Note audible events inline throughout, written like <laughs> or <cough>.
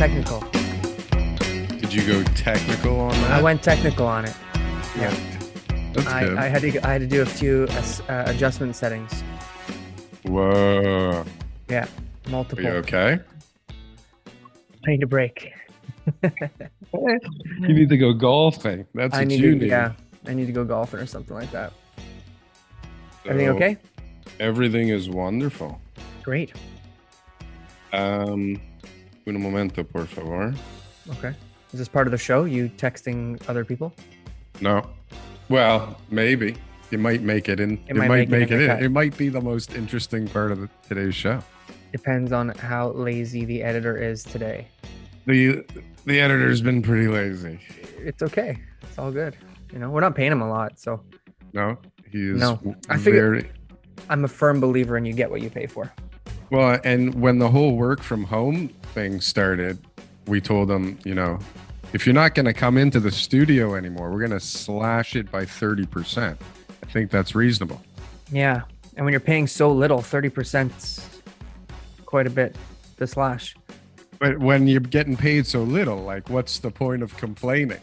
technical. Did you go technical on that? I went technical on it. Yeah. That's I, good. I had to I had to do a few uh, adjustment settings. Whoa. Yeah, Are multiple. you okay? I need a break. <laughs> You need to go golfing. That's I what need you to, need. yeah, I need to go golfing or something like that. Everything okay? Everything is wonderful. Great. Um, un momento, por favor. Okay. Is this part of the show? You texting other people? No. Well, maybe. It might make it in. It, might might, make it in it. It might be the most interesting part of the, today's show. Depends on how lazy the editor is today. The the editor's been pretty lazy. It's okay. It's all good. You know, we're not paying him a lot, so No, he is No. I figure- very I'm a firm believer in you get what you pay for. Well. And when the whole work from home thing started, we told them, you know, if you're not going to come into the studio anymore, we're going to slash it by thirty percent. I think that's reasonable. Yeah. And when you're paying so little, 30% quite a bit to slash. But when you're getting paid so little, like, what's the point of complaining?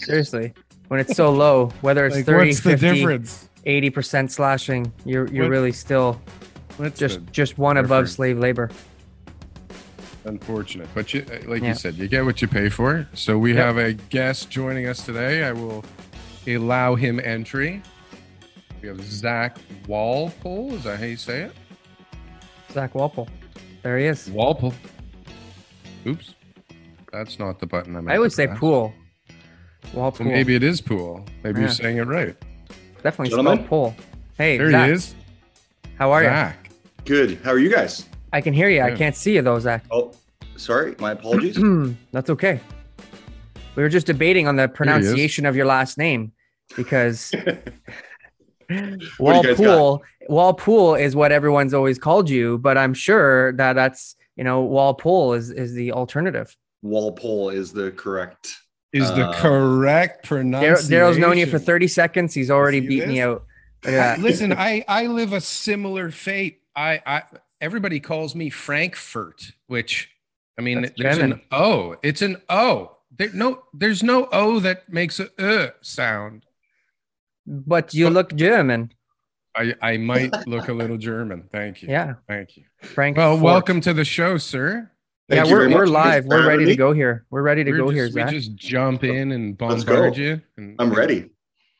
Seriously. When it's so low, whether it's <laughs> Like, 30, what's the difference? 80% slashing, you're you're What- really still What's just just one above slave labor. unfortunate but you uh, like Yeah. you said you get what you pay for so we Yep. have a guest joining us today i will allow him entry we have zach walpole is that how you say it Zach Walpole. There he is. walpole oops that's not the button i, meant I always to say press. pool. Walpole. well, maybe it is pool maybe you're saying it right Definitely Gentlemen? spelled pool. Hey, there Zach, he is how are you? Zach Good. How are you guys? I can hear you. I can't see you though, Zach. Oh, sorry. My apologies. <clears throat> That's okay. We were just debating on the pronunciation of your last name because <laughs> <laughs> What do you guys Walpole Walpole is what everyone's always called you, but I'm sure that that's you know Walpole is is the alternative. Walpole is the correct. is the Uh, correct Dar- pronunciation Daryl's known you for 30 seconds. He's already See beat me out. Look I- at that. listen, <laughs> I I live a similar fate. I I everybody calls me Frankfurt, which I mean, That's there's German. an O. It's an O. There no, there's no O that makes a uh sound. But you look German. I I might look a little German. Thank you. Yeah, Thank you. Frank. Well, Fort. welcome to the show, sir. Yeah, Thank you we're, very we're much. live. We're ready to go here. We're ready to We're go just, here, we Zach. just jump in and bombard you. And, I'm ready.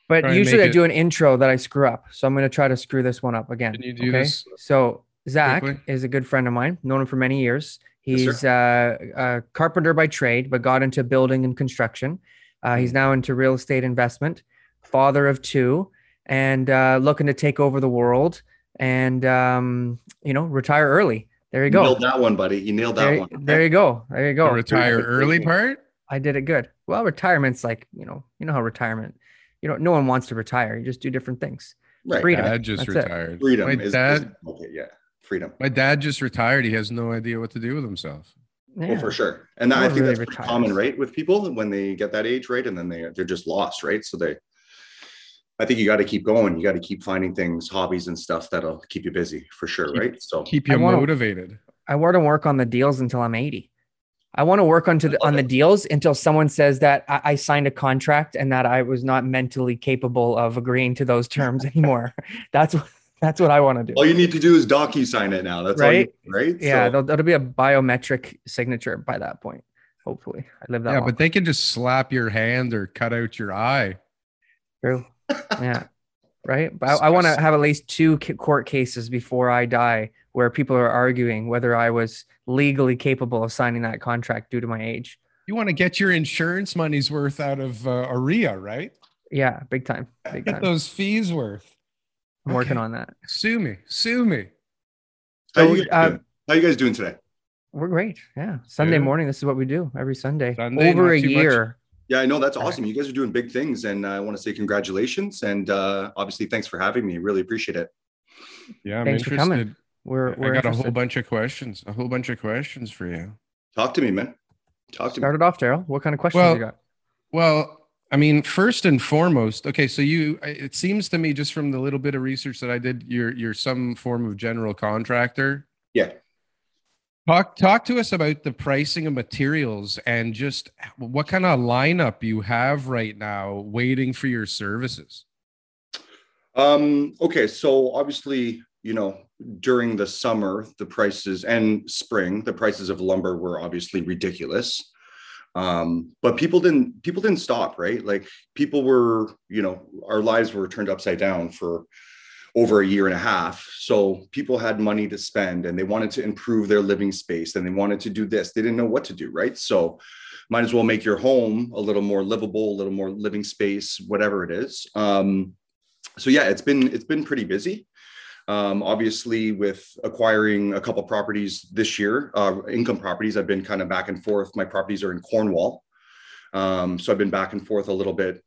But try usually I it- do an intro that I screw up. So I'm going to try to screw this one up again. Can you do okay? this So Zach quickly? is a good friend of mine. Known him for many years. Yes, He's uh, a carpenter by trade, but got into building and construction. Uh, Hmm. he's now into real estate investment. Father of two, and uh, looking to take over the world and um, you know retire early. There you You go. nailed that one, buddy. You nailed that There, one. there you go. There you the go. retire early part? I did it good. Well, retirement's like you know, you know how retirement. You know, no one wants to retire. You just do different things. Right. Freedom. Dad just That's it. retired. Freedom My is, is dad, okay. Yeah, freedom. my dad just retired. He has no idea what to do with himself. Yeah. Well, for sure. And No I think really that's pretty common, right, with people when they get that age, right, and then they they're just lost, right? So they, I think you got to keep going. You got to keep finding things, hobbies, and stuff that'll keep you busy for sure, Keep- right? So Keep I you wanna- motivated. I want to work on the deals until I'm 80. I want to work onto the, on the deals until someone says that I, I signed a contract and that I was not mentally capable of agreeing to those terms <laughs> anymore. <laughs> that's what that's what I want to do. all you need to do is DocuSign it now. That's Right? all you, right? yeah, So- there'll, that'll be a biometric signature by that point. Hopefully, I live that Yeah, long. but they can just slap your hand or cut out your eye. True. <laughs> Yeah. Right. But I, I want to have at least two court cases before I die where people are arguing whether I was legally capable of signing that contract due to my age. You want to get your insurance money's worth out of uh, ARIA, right? Yeah, big time. Big Get time. those fees worth. I'm working on that. Sue me. Sue me. How, So, you guys uh, doing? How you guys doing today? We're great. Yeah. Sunday Yeah. morning. This is what we do every Sunday. Sunday, Over a too much. year. Yeah, I know that's All right. awesome. You guys are doing big things, and I want to say congratulations. And uh, obviously, thanks for having me. Really appreciate it. Yeah, I'm Thanks for coming. We're I we're got a whole bunch of questions. A whole bunch of questions for you. Talk to me, man. Talk to me. Start it off, Daryl. What kind of questions Well, you got? Well, I mean, first and foremost, okay, so you it seems to me just from the little bit of research that I did, you're you're some form of general contractor. Yeah. Talk talk to us about the pricing of materials and just what kind of lineup you have right now waiting for your services. Um, okay, so obviously, you know, during the summer, the prices and spring, the prices of lumber were obviously ridiculous. Um, but people didn't people didn't stop, right? Like people were, you know, our lives were turned upside down for over a year and a half. So people had money to spend and they wanted to improve their living space and they wanted to do this. They didn't know what to do, right? So might as well make your home a little more livable, a little more living space, whatever it is. Um, so yeah, it's been it's been pretty busy. Um, obviously, with acquiring a couple properties this year, uh, income properties, I've been kind of back and forth. My properties are in Cornwall, um, so I've been back and forth a little bit.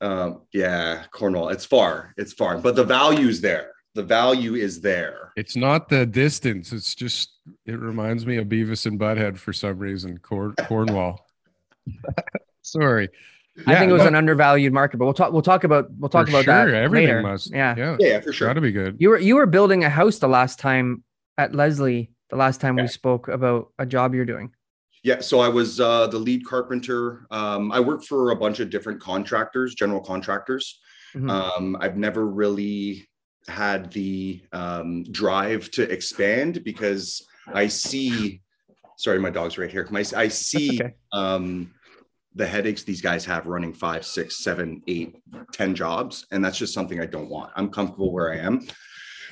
Um, yeah, Cornwall. It's far. It's far, but the value's there. The value is there. It's not the distance, it's just it reminds me of Beavis and Butthead for some reason, Corn- Cornwall. <laughs> Sorry. I think it was no, an undervalued market, but we'll talk. We'll talk about. We'll talk for about sure, that Everything later. must. Yeah. Yeah. Yeah, for sure. Gotta be good. You were you were building a house the last time at Leslie. The last time Yeah. we spoke about a job you're doing. Yeah, so I was uh, the lead carpenter. Um, I work for a bunch of different contractors, general contractors. Mhm. Um, I've never really had the um, drive to expand because I see. Sorry, my dog's right here. My I see okay. The headaches these guys have running five, six, seven, eight, ten jobs, and that's just something I don't want. I'm comfortable where I am.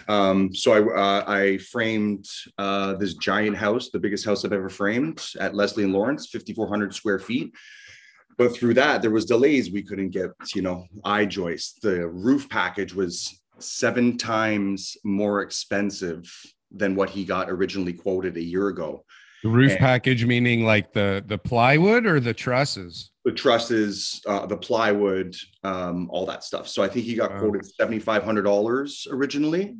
Um, so I, uh, I framed uh, this giant house, the biggest house I've ever framed at Leslie and Lawrence, 5,400 square feet. But through that, there was delays. We couldn't get, you know, I joists. The roof package was seven times more expensive than what he got originally quoted a year ago. The roof And- package meaning like the the plywood or the trusses? The trusses, uh, the plywood, um, all that stuff. So I think he got Wow. quoted seventy five hundred dollars originally,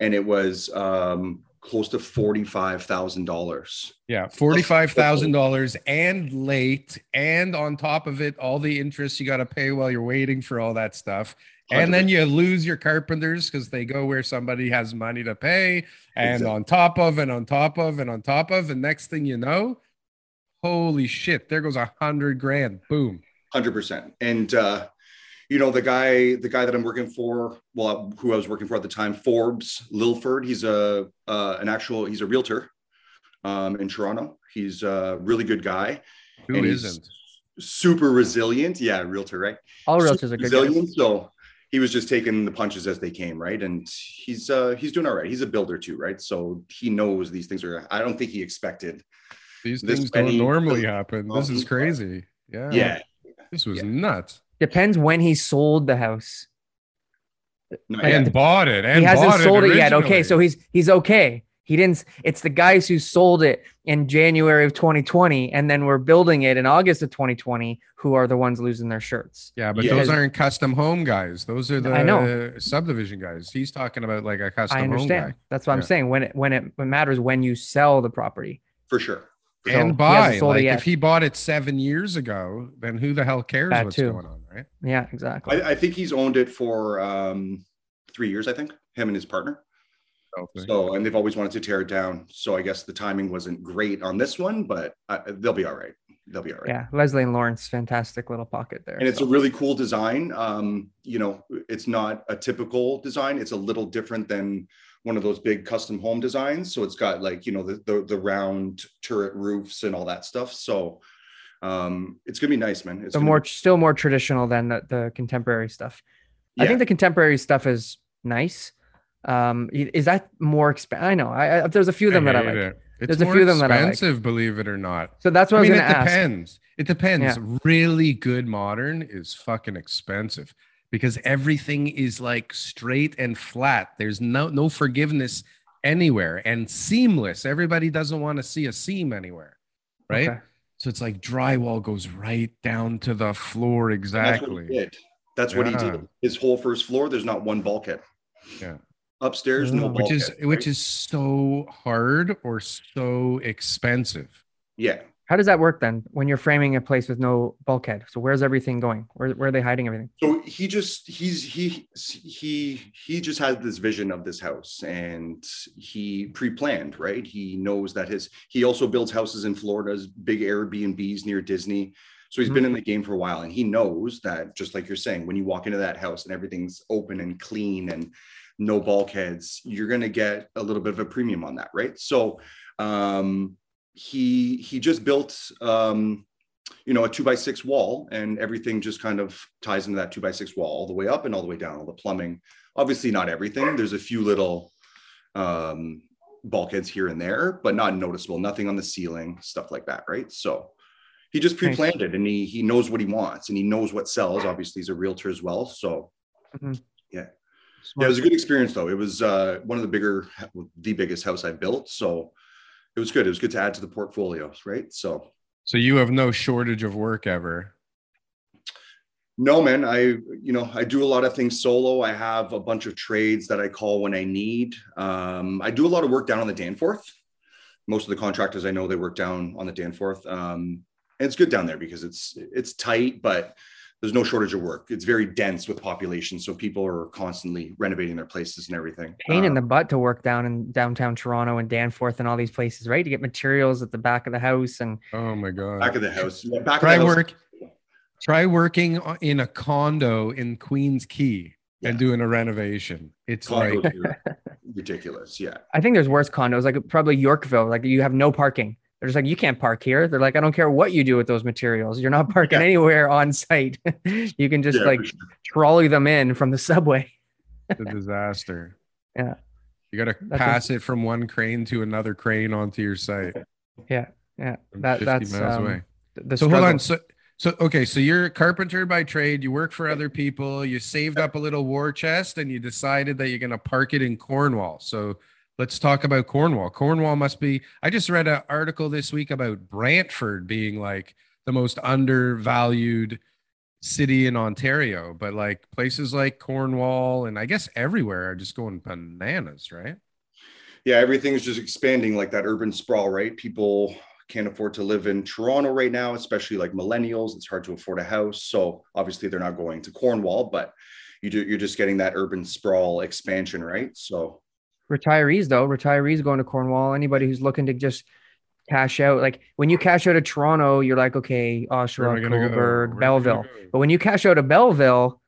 and it was um, close to forty five thousand dollars. Yeah, forty-five thousand dollars and late, and on top of it, all the interest you got to pay while you're waiting for all that stuff, and then you lose your carpenters because they go where somebody has money to pay, and Exactly. on top of, and on top of, and on top of, and next thing you know, holy shit, there goes a hundred grand, boom. Hundred percent. And uh, you know the guy, the guy that I'm working for, well, who I was working for at the time, Forbes Lilford. He's a uh, an actual, he's a realtor um, in Toronto. He's a really good guy, Who And isn't? super resilient. Yeah, realtor, right? All super realtors are good. guys. resilient. So he was just taking the punches as they came, right? And he's uh he's doing all right. He's a builder too, right? So he knows these things are. I don't think he expected. These this things don't normally happen. This is crazy. Yeah, Yeah, this was Yeah. nuts. Depends when he sold the house. not And. And bought it. And he hasn't bought sold it, yet. Okay, so he's he's okay. He didn't. It's the guys who sold it in January of 2020, and then we're building it in August of 2020, who are the ones losing their shirts. Yeah, but Yeah. those aren't custom home guys. Those are the I know. subdivision guys. He's talking about like a custom I home understand. guy. That's what I'm saying. When it when it, it matters when you sell the property. for sure. So, and he buy. sold Like if he bought it seven years ago, then who the hell cares That what's too. going on, right? Yeah, exactly. I, I think he's owned it for um three years. I think him and his partner. So and they've always wanted to tear it down. So I guess the timing wasn't great on this one, but uh, they'll be all right. They'll be all right. Yeah, Leslie and Lawrence, fantastic little pocket there. and it's so. a really cool design um you know it's not a typical design it's a little different than one of those big custom home designs so it's got like you know the the, the round turret roofs and all that stuff so um it's gonna be nice man it's so more be- still more traditional than the, the contemporary stuff. I think the contemporary stuff is nice. Um, is that more expensive? I know. I, I there's a few of them that I like. It. It's There's a more few of them that I like. expensive, believe it or not. So that's what I, I mean, it going to ask. depends. It depends. Yeah. Really good modern is fucking expensive because everything is like straight and flat. There's no no forgiveness anywhere and seamless. Everybody doesn't want to see a seam anywhere, right? Okay. So it's like drywall goes right down to the floor And That's what exactly. he did. That's what he did. His whole first floor, there's not one bulkhead. Yeah. Upstairs, no Oh. Mm, which bulkhead. is which right? is so hard or so expensive. yeah. How does that work then when you're framing a place with no bulkhead? So where's everything going? Where, where are they hiding everything? So he just he's he he he just had this vision of this house and he pre-planned, right? He knows that his he also builds houses in Florida's big Airbnbs near Disney. So he's been in the game for a while and he knows that just like you're saying, when you walk into that house and everything's open and clean and no bulkheads, you're gonna get a little bit of a premium on that, right? So um he he just built um you know, a two by six wall and everything just kind of ties into that two by six wall all the way up and all the way down, all the plumbing. Obviously, not everything. There's a few little um, bulkheads here and there, but not noticeable, nothing on the ceiling, stuff like that. Right. So he just pre planned it and he, he knows what he wants and he knows what sells. Obviously, he's a realtor as well. So Mhm. yeah. Yeah, it was a good experience though. It was uh, one of the bigger, the biggest house I built. So it was good. It was good to add to the portfolios, right? So So you have no shortage of work ever. No, man. I, you know, I do a lot of things solo. I have a bunch of trades that I call when I need. Um, I do a lot of work down on the Danforth. Most of the contractors I know they work down on the Danforth. Um, and it's good down there because it's it's tight, but there's no shortage of work. It's very dense with population, so people are constantly renovating their places and everything. Pain in Um, the butt to work down in downtown Toronto and Danforth and all these places, right? To get materials at the back of the house and Oh my god. back of the house. Yeah, back try of the house. work try working in a condo in Queens Quay and doing a renovation. It's like Condos are <laughs> ridiculous. Yeah. I think there's worse condos, like probably Yorkville. Like you have no parking. They're just like, you can't park here. They're like, I don't care what you do with those materials. You're not <laughs> parking Yeah. anywhere on site. <laughs> you can just Yeah, like sure. trolley them in from the subway. a disaster. <laughs> Yeah. You got to pass it from one crane to another crane onto your site. Yeah. Yeah. That, that's um, the So hold on. So so okay, so you're a carpenter by trade, you work for other people, you saved up a little war chest and you decided that you're going to park it in Cornwall. So let's talk about Cornwall. Cornwall must be I just read an article this week about Brantford being like the most undervalued city in Ontario, but like places like Cornwall and I guess everywhere are just going bananas, right? yeah, everything's just expanding like that urban sprawl, right? People can't afford to live in Toronto right now, especially like millennials. It's hard to afford a house. So obviously they're not going to Cornwall, but you do you're just getting that urban sprawl expansion, right? So retirees though retirees going to cornwall anybody who's looking to just cash out like when you cash out of toronto you're like okay Where am I oshawa gonna go? cobourg Where am I gonna belleville go? but when you cash out of belleville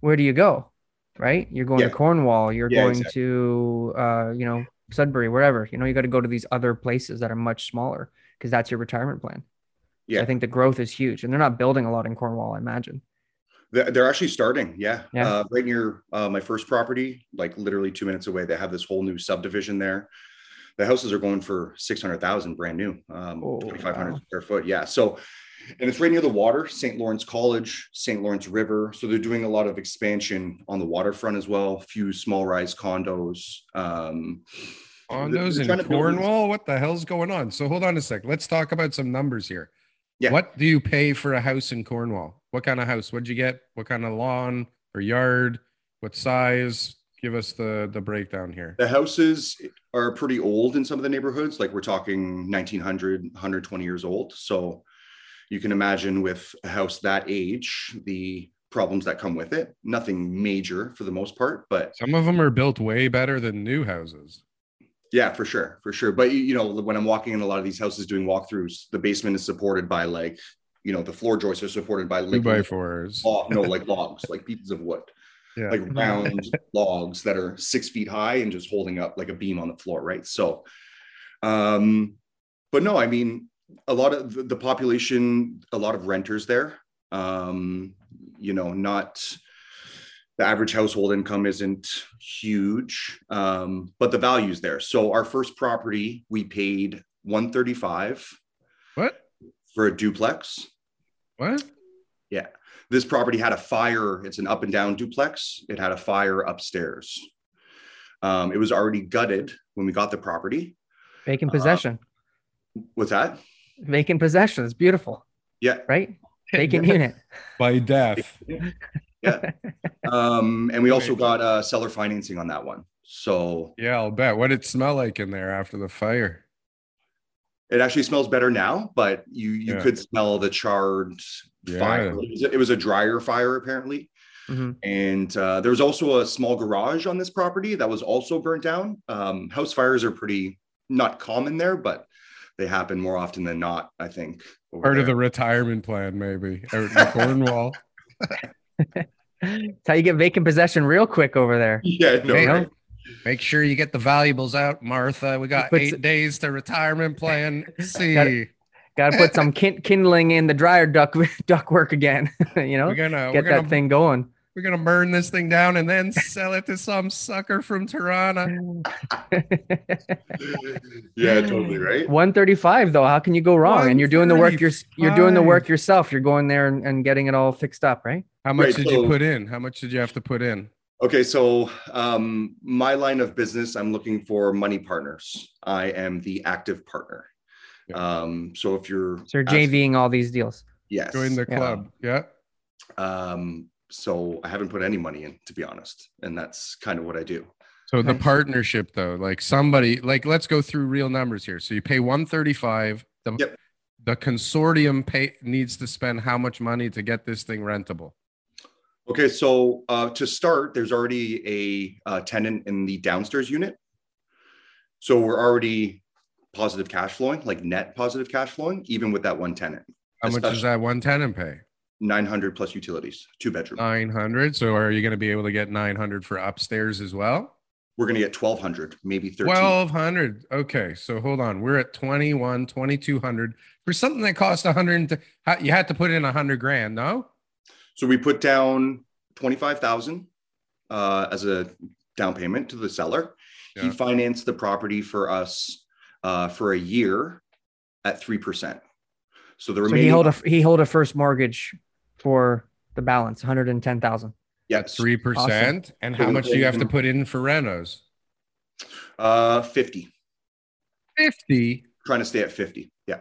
where do you go right you're going Yeah. to cornwall you're Yeah, going exactly. to uh you know sudbury wherever you know you got to go to these other places that are much smaller because that's your retirement plan So yeah, i think the growth is huge and they're not building a lot in cornwall i imagine they're, they're actually starting. Yeah. Yeah. Uh, right near uh, my first property, like literally two minutes away, they have this whole new subdivision there. The houses are going for 600,000 brand new, um, Oh, 2,500 wow. square foot. Yeah. So, and it's right near the water, St. Lawrence College, St. Lawrence River. So they're doing a lot of expansion on the waterfront as well. A few small rise condos. Um, Condos in trying to build these- Cornwall? What the hell's going on? So hold on a sec. Let's talk about some numbers here. Yeah. What do you pay for a house in Cornwall? What kind of house? What'd you get? What kind of lawn or yard? What size? Give us the the breakdown here. The houses are pretty old in some of the neighborhoods. Like we're talking 1900, 120 years old. So you can imagine with a house that age, the problems that come with it. Nothing major for the most part, but Some of them are built way better than new houses. Yeah, for sure, for sure. But you, you know, when I'm walking in a lot of these houses doing walkthroughs, the basement is supported by like, you know, the floor joists are supported by Two like by fours. log, no, <laughs> like logs, like pieces of wood. Yeah. like round <laughs> logs that are six feet high and just holding up like a beam on the floor, right? So, um, but no, I mean, a lot of the, the population, a lot of renters there. Um, you know, not the average household income isn't huge, um, but the value's there. So our first property, we paid 135 What? for a duplex. What? Yeah. This property had a fire. It's an up and down duplex. It had a fire upstairs. Um, it was already gutted when we got the property. Vacant Uh, possession. What's that? Vacant possession It's beautiful, Yeah. right? <laughs> Vacant unit. By death. <laughs> Yeah. <laughs> Um, and we also got uh, seller financing on that one. So Yeah, I'll bet. What did it smell like in there after the fire? it actually smells better now, but you you Yeah. could smell the charred fire. It was, a, it was a drier fire apparently. Mhm. And uh, there was also a small garage on this property that was also burnt down. Um, house fires are pretty not common there, but they happen more often than not, I think. over Part of the retirement plan, maybe. Out in Cornwall. <laughs> <laughs> It's how you get vacant possession real quick over there. Yeah, no, Hey, right? Make sure you get the valuables out, Martha. We got But- eight days to retirement plan. <laughs> See, Got Got to put some kin- kindling in the dryer duck <laughs> duct work again. <laughs> you know, we're gonna we're get gonna that thing going. we're gonna burn this thing down and then sell it to some sucker from Toronto. yeah, totally right. 135 though. How can you go wrong? And you're doing the work. You're you're doing the work yourself. You're going there and, and getting it all fixed up, right? How much Right, did so- you put in? How much did you have to put in? Okay, so um, my line of business, I'm looking for money partners. I am the active partner. Yeah. Um, so if you're So you're asking- JVing all these deals. yes, Join the club. Yeah. um, so I haven't put any money in, to be honest, and that's kind of what I do. So the partnership though, like somebody like let's go through real numbers here. So you pay 135. The Yep. the consortium pay needs to spend how much money to get this thing rentable? Okay, so uh, to start, there's already a uh, tenant in the downstairs unit. So we're already positive cash flowing, like net positive cash flowing, even with that one tenant. How much does that one tenant pay? 900 plus utilities, two bedroom. 900. So are you going to be able to get 900 for upstairs as well? we're going to get 1200, maybe 13. 1200. Okay. So hold on. We're at 21, 2200 for something that cost 100. You had to put in 100 grand, no? So we put down 25,000 uh, as a down payment to the seller. He financed the property for us uh, for a year at 3%. So the So remaining he hold a he hold a first mortgage for the balance, 110,000. yes, 3%. And how much do you have to put in for renos? uh, 50. 50. Trying to stay at 50. Yeah.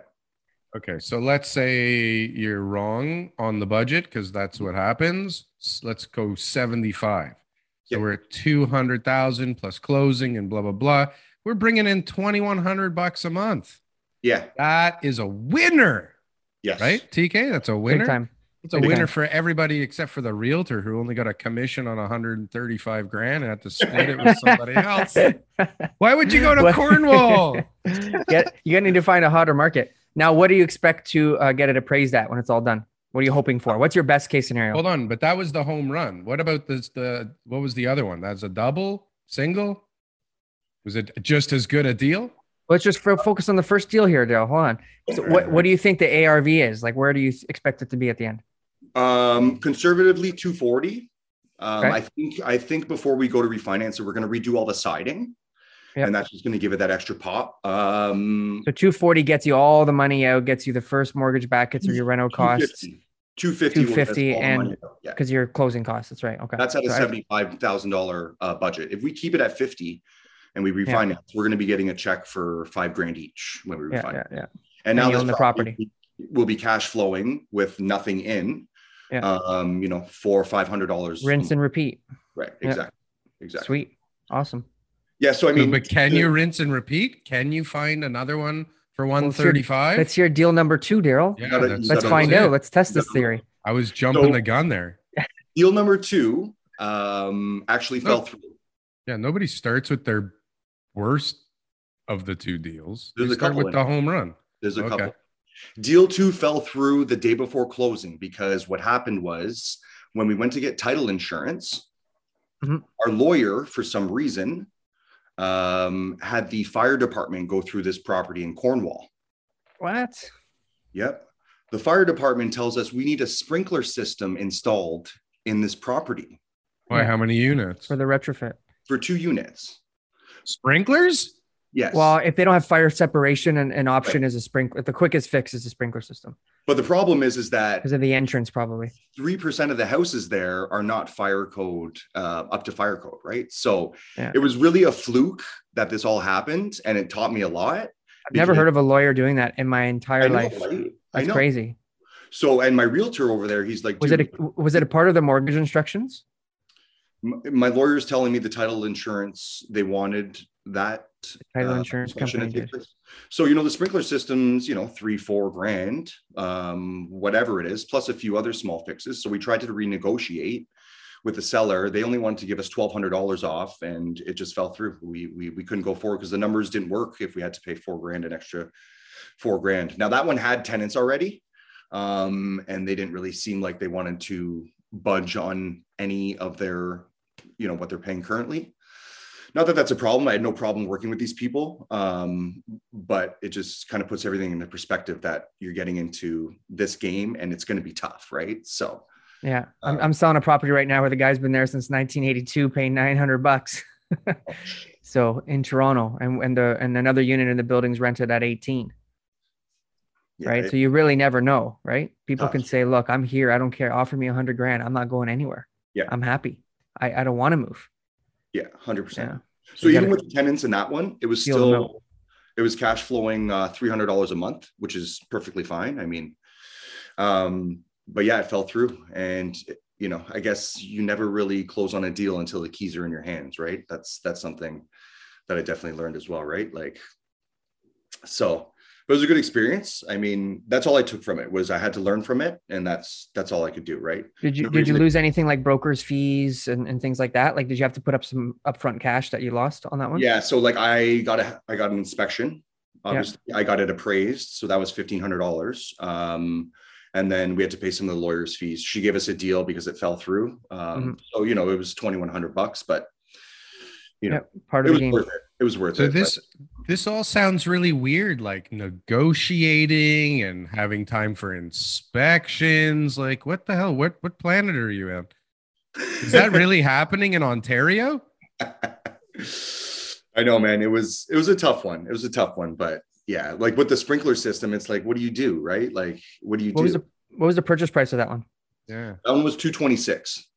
Okay, so let's say you're wrong on the budget because that's what happens. S- Let's go 75. So Yep. we're at 200,000 plus closing and blah blah blah. We're bringing in 2100 bucks a month. Yeah. That is a winner, Yes. right? TK, that's a Big winner. time. It's a Big winner time. for everybody except for the realtor who only got a commission on 135 grand and had to split it with somebody else. <laughs> Why would you go to Cornwall? <laughs> Get, you're gonna need to find a hotter market. Now, what do you expect to uh, get it appraised at when it's all done? What are you hoping for? What's your best case scenario? Hold on, but that was the home run. What about this? The what was the other one? That's a double, single. Was it just as good a deal? Let's just fo- focus on the first deal here, Dale. Hold on. So what, what do you think the ARV is? Like, where do you expect it to be at the end? Um, conservatively 240. Um, Okay. I think I think before we go to refinance it, we're going to redo all the siding. Yep. And that's just going to give it that extra pop. Um, So 240 gets you all the money out, gets you the first mortgage back, gets you your rental costs 250 will get us 250 and- out. yeah. because your closing costs. That's right. Okay. That's at a So thousand dollar uh, budget. If we keep it at fifty and we refinance, we're going to be getting a check for five grand each when we refinance. yeah, yeah. And now And you this the property will be cash flowing with nothing in. Yeah. Um, you know, four or five hundred dollars. Rinse and repeat. right. yeah. Exactly. Exactly. Sweet. Awesome. Yeah. So I mean, but can you rinse and repeat? Can you find another one for 135? Let's hear deal number two, Daryl. yeah, gotta- Let's gotta- find out. it. Let's test this theory. I was jumping So- the gun there. <laughs> deal number two um, actually No. fell through. Yeah, nobody starts with their worst of the two deals. They a start couple with the home run. There's a Okay. couple. Deal two fell through the day before closing because what happened was when we went to get title insurance, Mhm. our lawyer, for some reason, um, had the fire department go through this property in Cornwall. What? Yep. The fire department tells us we need a sprinkler system installed in this property. Why? How many units? for the retrofit. for two units. Sprinklers? Yes. Well, if they don't have fire separation, an, an option is a sprinkler. The quickest fix is a sprinkler system but the problem is, is that because of the entrance, probably. three percent of the houses there are not fire code uh, up to fire code, right? So Yeah. it was really a fluke that this all happened, and it taught me a lot. I've never heard of a lawyer doing that in my entire know, life. right? I That's crazy. So, and my realtor over there, he's like, Was it a, was it a part of the mortgage instructions? my lawyer's telling me the title insurance they wanted that Title uh, insurance company take did. place. So you know the sprinkler systems, you know, three, four grand, um, whatever it is, plus a few other small fixes. So we tried to renegotiate with the seller. They only wanted to give us twelve hundred dollars off, and it just fell through. We we we couldn't go forward because the numbers didn't work if we had to pay four grand an extra four grand. Now that one had tenants already, um, and they didn't really seem like they wanted to budge on any of their, you know, what they're paying currently not that that's a problem. I had no problem working with these people, um, but it just kind of puts everything into perspective that you're getting into this game and it's going to be tough, right? So, Yeah, I'm, Uh, I'm selling a property right now where the guy's been there since 1982, paying 900 bucks. <laughs> so in Toronto, and and the and another unit in the building's rented at 18. yeah, right? it- so you really never know, right? People can say, "Look, I'm here. I don't care. Offer me hundred grand. I'm not going anywhere. Yeah. I'm happy. I, I don't want to move." Yeah, hundred percent. Yeah. So You even with tenants in that one, it was feel them out. still it was cash flowing uh, three hundred dollars a month, which is perfectly fine. I mean, um, but yeah, it fell through, and you know, I guess you never really close on a deal until the keys are in your hands, right? That's that's something that I definitely learned as well, right? Like, so but it was a good experience. I mean, that's all I took from it was I had to learn from it, and that's that's all I could do, right? Did you No did you lose anything like brokers fees and, and things like that? Like, did you have to put up some upfront cash that you lost on that one? Yeah. So like I got a I got an inspection. Obviously, I got it appraised, so that was fifteen hundred dollars. Um, and then we had to pay some of the lawyer's fees. She gave us a deal because it fell through. Um, Mm-hmm. So you know it was twenty one hundred bucks, but you know Yep, part of the was game. worth it. It was worth So it. this this all sounds really weird, like negotiating and having time for inspections. Like, what the hell? What what planet are you in? Is that really <laughs> happening in Ontario? <laughs> I know, man. It was it was a tough one. It was a tough one, but yeah, like with the sprinkler system, it's like, what do you do, right? Like, what do you What do? was the what was the purchase price of that one? Yeah. that one was two twenty six.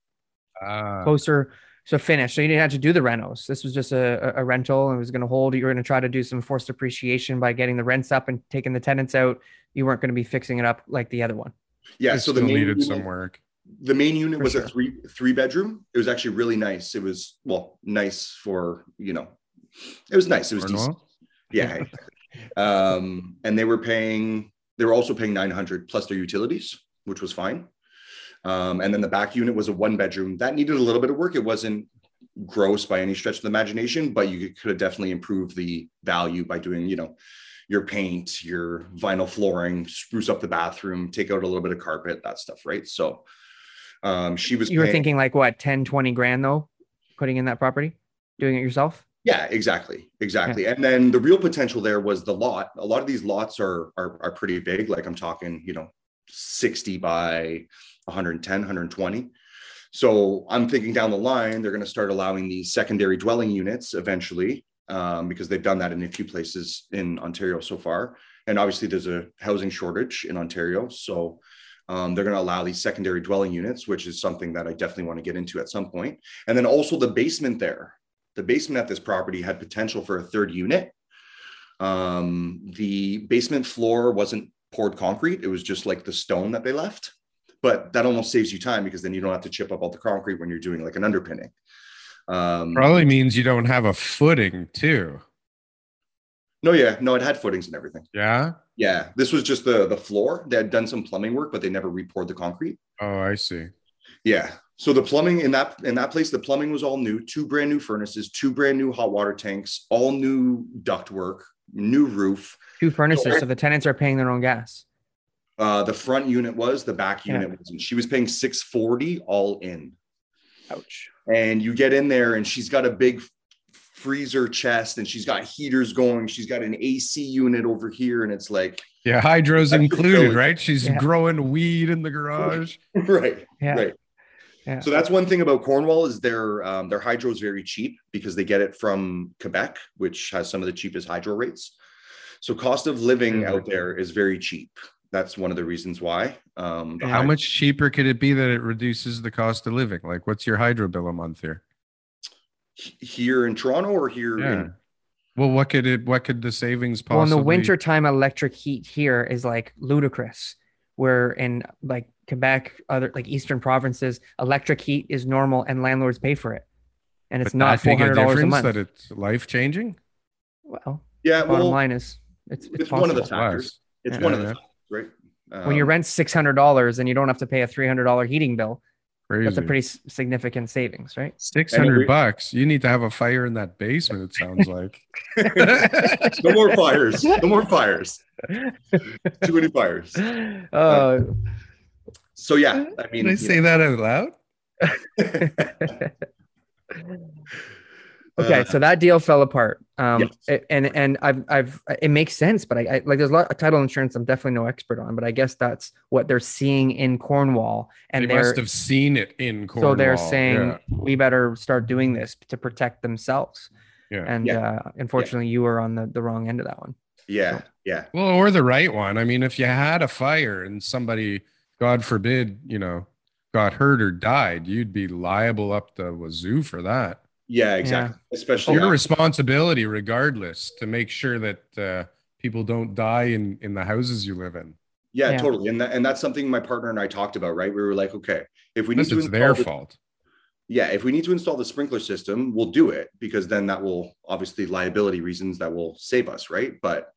Ah. Closer, so finished. So you didn't have to do the rentals. This was just a, a- a rental and it was going to hold. You were going to try to do some forced appreciation by getting the rents up and taking the tenants out. You weren't going to be fixing it up like the other one. Yeah. It So the main needed unit- some work. the main unit For was sure. a three three bedroom. It was actually really nice. It was well nice for you know, it was nice. It was decent. Yeah. um, and they were paying. They were also paying nine hundred plus their utilities, which was fine. Um, and then the back unit was a one bedroom that needed a little bit of work. It wasn't gross by any stretch of the imagination, but you could have definitely improved the value by doing you know your paint, your vinyl flooring, spruce up the bathroom, take out a little bit of carpet, that stuff, right? So um, she was You were paying- thinking like what, 10, 20 grand though, putting in that property, doing it yourself? Yeah, exactly, exactly. And then the real potential there was the lot. A lot of these lots are are, are pretty big. Like I'm talking, you know, 60 by 110, 120. So I'm thinking down the line, they're going to start allowing these secondary dwelling units eventually, um, because they've done that in a few places in Ontario so far. And obviously, there's a housing shortage in Ontario, so um, they're going to allow these secondary dwelling units, which is something that I definitely want to get into at some point. And then also the basement there the basement at this property had potential for a third unit. Um, the basement floor wasn't poured concrete, it was just like the stone that they left. But that almost saves you time because then you don't have to chip up all the concrete when you're doing like an underpinning. Um, Probably means you don't have a footing too. no, yeah, no, it had footings and everything. Yeah. Yeah, this was just the the floor. They had done some plumbing work, but they never repoured the concrete. Oh, I see. Yeah. So the plumbing in that in that place, the plumbing was all new, two brand new furnaces, two brand new hot water tanks, all new ductwork, new roof. Two furnaces. Sure. So the tenants are paying their own gas. Uh, the front unit was, the back Yeah. unit wasn't. She was paying 640 all in. Ouch. And you get in there and she's got a big freezer chest and she's got heaters going. She's got an AC unit over here. And it's like, Yeah, hydro's included, right? She's Yeah. growing weed in the garage. <laughs> right, Yeah. right. Yeah. So that's one thing about Cornwall is their um, their hydro is very cheap because they get it from Quebec, which has some of the cheapest hydro rates. So cost of living Mhm. out there is very cheap. That's one of the reasons why. Um, the How hyd- much cheaper could it be that it reduces the cost of living? Like, what's your hydro bill a month here? here in Toronto or here Yeah. in Well, what could it? What could the savings possibly? Well, in the wintertime, electric heat here is like ludicrous. Where in like Quebec, other like eastern provinces, electric heat is normal and landlords pay for it, and it's But not that four big a hundred dollars a difference month. That it's life changing. well, yeah, bottom well, line is it's it's, it's one of the factors. It's Yeah. one of the factors, right? when your Um, rent's six hundred dollars and you don't have to pay a three hundred dollar heating bill. Crazy. That's a pretty significant savings, right? Six And it hundred re- bucks. You need to have a fire in that basement. It sounds like. <laughs> <laughs> no more fires. No more fires. Too many fires. Uh, So yeah, I mean, Did I you say that out loud? <laughs> okay, Uh, so that deal fell apart. Um, Yes. a- and and I've I've it makes sense, but I, I like there's a lot of title insurance. I'm definitely no expert on, but I guess that's what they're seeing in Cornwall, and they must have seen it in Cornwall. so they're saying Yeah. we better start doing this to protect themselves. Yeah. And Yeah. uh, unfortunately, you were on the, the wrong end of that one. yeah, yeah, Well, or the right one. I mean, if you had a fire and somebody, God forbid, you know, got hurt or died, you'd be liable up the wazoo for that. yeah, exactly. Especially Your responsibility, regardless, to make sure that uh, people don't die in in the houses you live in. yeah, Yeah. totally. And that, and that's something my partner and I talked about, right? We were like, okay, if we need to it's install their the- fault. yeah, if we need to install the sprinkler system, we'll do it because then that will obviously liability reasons that will save us, right? But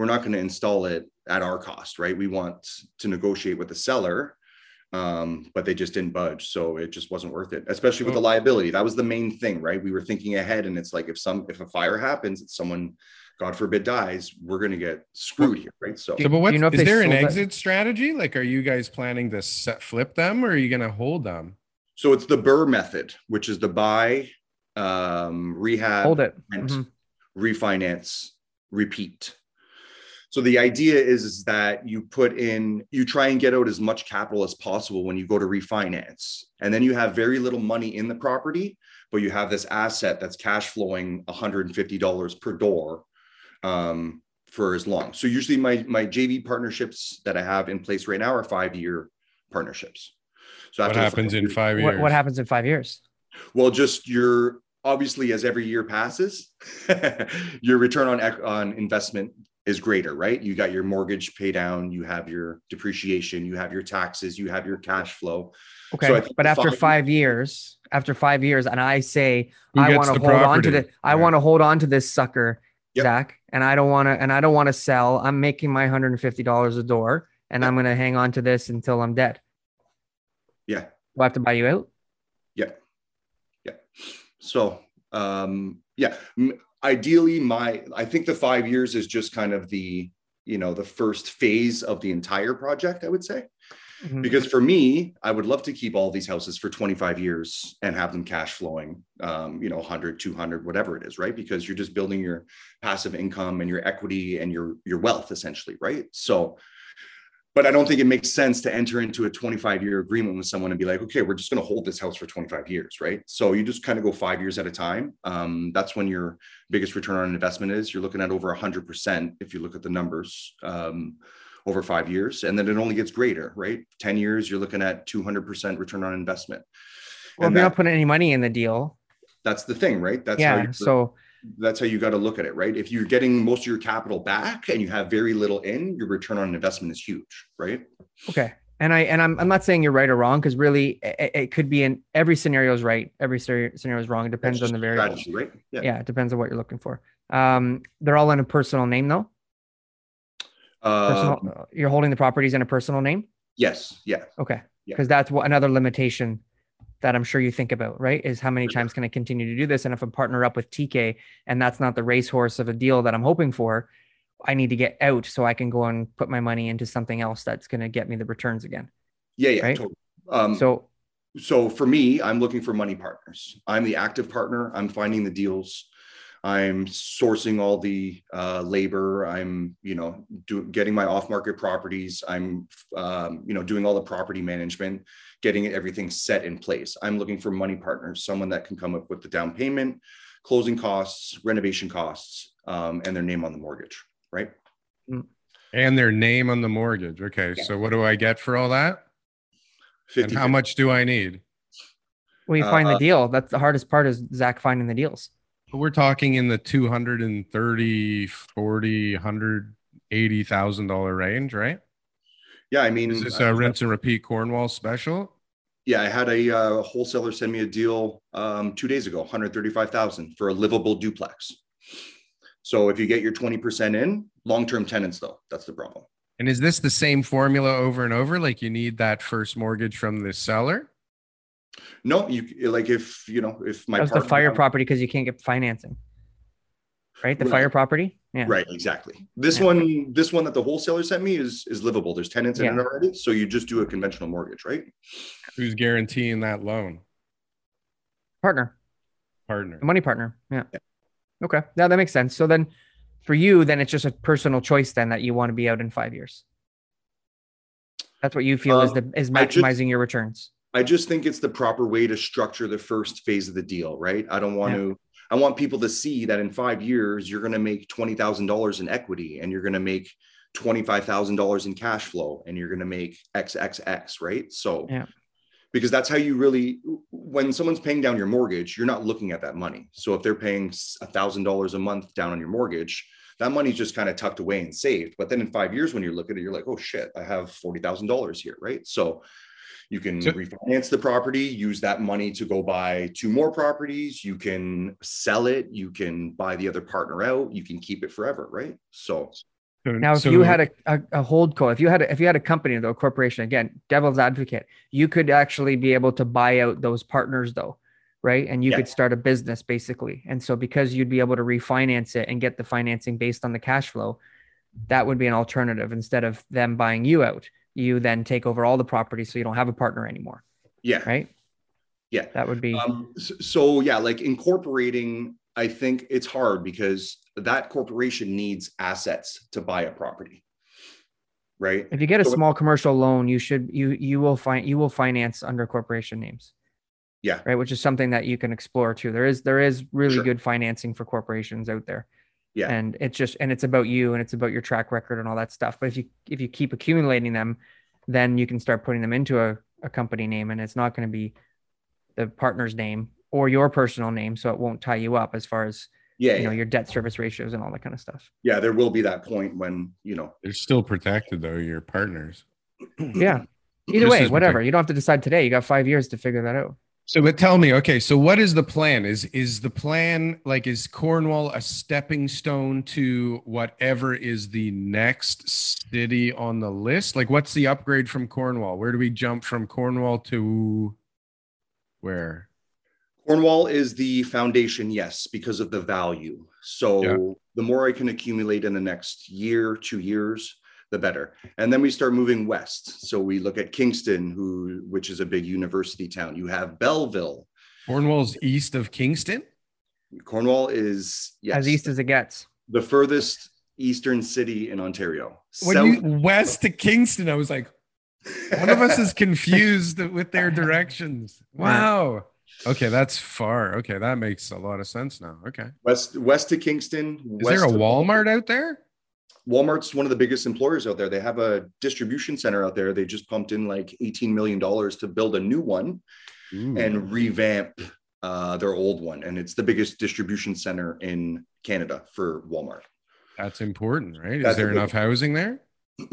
we're not going to install it at our cost, right? We want to negotiate with the seller, um, but they just didn't budge, so it just wasn't worth it, especially with the Oh. liability. That was the main thing, right? We were thinking ahead, and it's like if some if a fire happens, if someone, God forbid, dies, we're going to get screwed here, right? So So, but do what you know is there an sold it? exit strategy? Like, are you guys planning to set, flip them, or are you going to hold them? so it's the BRRRR method, which is the buy, um, rehab, Hold it. rent, Mhm. refinance, repeat. So the idea is, is that you put in, you try and get out as much capital as possible when you go to refinance. And then you have very little money in the property, but you have this asset that's cash flowing $150 per door um, for as long. So usually my, my JV partnerships that I have in place right now are five-year partnerships. So What after the happens in five years? What, what happens in five years? well, just your obviously as every year passes, <laughs> your return on on investment is greater, right? You got your mortgage pay down, you have your depreciation, you have your taxes, you have your cash flow. Okay, I think but after five- five years, after five years, and I say Who I want to the hold on to the, I Yeah. want to hold on to this sucker, Yep. Zach, and I don't want to, and I don't want to sell. I'm making my hundred and fifty dollars a door, and I'm going to hang on to this until I'm dead. Yeah, Do I have to buy you out? yeah, yeah. So, um, yeah, m- ideally, my I think the five years is just kind of the you know the first phase of the entire project. I would say. Mhm. because for me i would love to keep all these houses for 25 years and have them cash flowing um, you know 100 200 whatever it is right because you're just building your passive income and your equity and your your wealth essentially right so but i don't think it makes sense to enter into a 25 year agreement with someone and be like okay we're just going to hold this house for 25 years right? So you just kind of go five years at a time. Um, that's when your biggest return on investment is. You're looking at over 100% if you look at the numbers um, over five years. And then it only gets greater right? 10 years you're looking at 200% return on investment. Well, if and you're that, not putting any money in the deal, that's the thing right? That's how yeah. So that's how you got to look at it right if you're getting most of your capital back and you have very little in your return on investment is huge right okay, and I and I'm I'm not saying you're right or wrong because really it, it could be in every scenario is right, every scenario is wrong. It depends on the just variables. strategy, right yeah, Yeah, it depends on what you're looking for. Um, they're all in a personal name though. Personal, Uh, you're holding the properties in a personal name. yes yeah Okay. Yeah. Because that's what another limitation that I'm sure you think about, right? Is how many times can I continue to do this? And if I partner up with TK and that's not the racehorse of a deal that I'm hoping for, I need to get out so I can go and put my money into something else that's going to get me the returns again. yeah yeah Right? totally. um, So, so for me, I'm looking for money partners. I'm the active partner. I'm finding the deals. I'm sourcing all the uh, labor. I'm, you know, do, getting my off-market properties. I'm, um, you know, doing all the property management, getting everything set in place. I'm looking for money partners, someone that can come up with the down payment, closing costs, renovation costs, um, and their name on the mortgage, right? And their name on the mortgage. Okay. Yeah. So what do I get for all that? 50, and how much do I need? Well, you find Uh, the deal. That's the hardest part is Zach finding the deals. We're talking in the 230, 40, 180,000 dollar range, right? Yeah, I mean, Is this a rinse and repeat Cornwall special? yeah, I had a uh, wholesaler send me a deal um, two days ago, 135,000 for a livable duplex. So if you get your 20% in, long-term tenants though, that's the problem. And is this the same formula over and over? Like you need that first mortgage from the seller? No, you like if you know if my That was the fire property because you can't get financing. Right? The Right. fire property? Yeah. Right, exactly. This Yeah. one, this one that the wholesaler sent me is is livable. There's tenants in Yeah. it already, so you just do a conventional mortgage, right? Who's guaranteeing that loan? Partner. Partner. A money partner. Yeah. Okay. Yeah, that makes sense. So then for you, then it's just a personal choice then that you want to be out in five years. That's what you feel is Um, the is I just- maximizing your returns. I just think it's the proper way to structure the first phase of the deal, right? I don't want Yeah. to. I want people to see that in five years you're going to make twenty thousand dollars in equity, and you're going to make twenty five thousand dollars in cash flow, and you're going to make X X X, right? So, Yeah. because that's how you really. When someone's paying down your mortgage, you're not looking at that money. So if they're paying a thousand dollars a month down on your mortgage, that money's just kind of tucked away and saved. But then in five years, when you look at it, you're like, oh shit, I have forty thousand dollars here, right? So you can So- refinance the property, use that money to go buy two more properties. You can sell it. You can buy the other partner out. You can keep it forever, right? So So- Now, if so- you had a, a, a hold co, if you had a, if you had a company though, a corporation, again, devil's advocate, you could actually be able to buy out those partners though, right? And you Yeah. could start a business basically. And so because you'd be able to refinance it and get the financing based on the cash flow, that would be an alternative instead of them buying you out. You then take over all the property so you don't have a partner anymore, yeah, right? yeah. That would be Um, so, so yeah, like incorporating, I think it's hard because that corporation needs assets to buy a property, right? if you get a so- small commercial loan, you should you you will find you will finance under corporation names. Yeah. Right, which is something that you can explore too. There is there is really Sure. good financing for corporations out there. Yeah. And it's just and it's about you and it's about your track record and all that stuff. But if you if you keep accumulating them, then you can start putting them into a, a company name and it's not going to be the partner's name or your personal name. So it won't tie you up as far as Yeah, you know yeah, your debt service ratios and all that kind of stuff. yeah. There will be that point when you know. They're still protected though, your partners. Yeah. <clears throat> Either Just way, whatever. protect- You don't have to decide today. You got five years to figure that out. So, but tell me, okay, so what is the plan? Is is the plan like is Cornwall a stepping stone to whatever is the next city on the list? Like, what's the upgrade from Cornwall? Where do we jump from Cornwall to where? Cornwall is the foundation, yes, because of the value. So Yeah. the more I can accumulate in the next year, two years, the better. And then we start moving west. So we look at Kingston, who which is a big university town. You have Belleville. Cornwall's east of Kingston. Cornwall is yes, As east as it gets. the furthest eastern city in Ontario. When South- you west to Kingston, I was like, one of us is <laughs> confused with their directions. <laughs> Wow. Okay, that's far. Okay, that makes a lot of sense now. Okay. west west to Kingston. Is there a west of- Walmart out there? Walmart's one of the biggest employers out there. They have a distribution center out there. They just pumped in like $18 million to build a new one and revamp uh, their old one. And it's the biggest distribution center in Canada for Walmart. That's important, right? Is there enough housing there? <clears throat>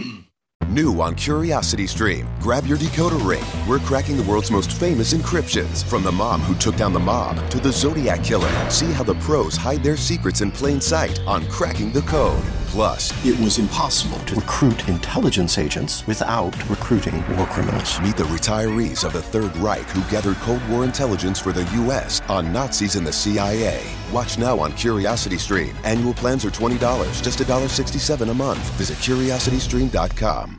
New on Curiosity Stream. Grab your decoder ring. We're cracking the world's most famous encryptions. From the mom who took down the mob to the Zodiac killer. See how the pros hide their secrets in plain sight on Cracking the Code. Plus, It was impossible to recruit intelligence agents without recruiting war criminals. meet the retirees of the Third Reich who gathered Cold War intelligence for the U.S. on Nazis and the CIA. Watch now on Curiosity Stream. Annual plans are $20, just $1.67 a month. Visit curiositystream.com.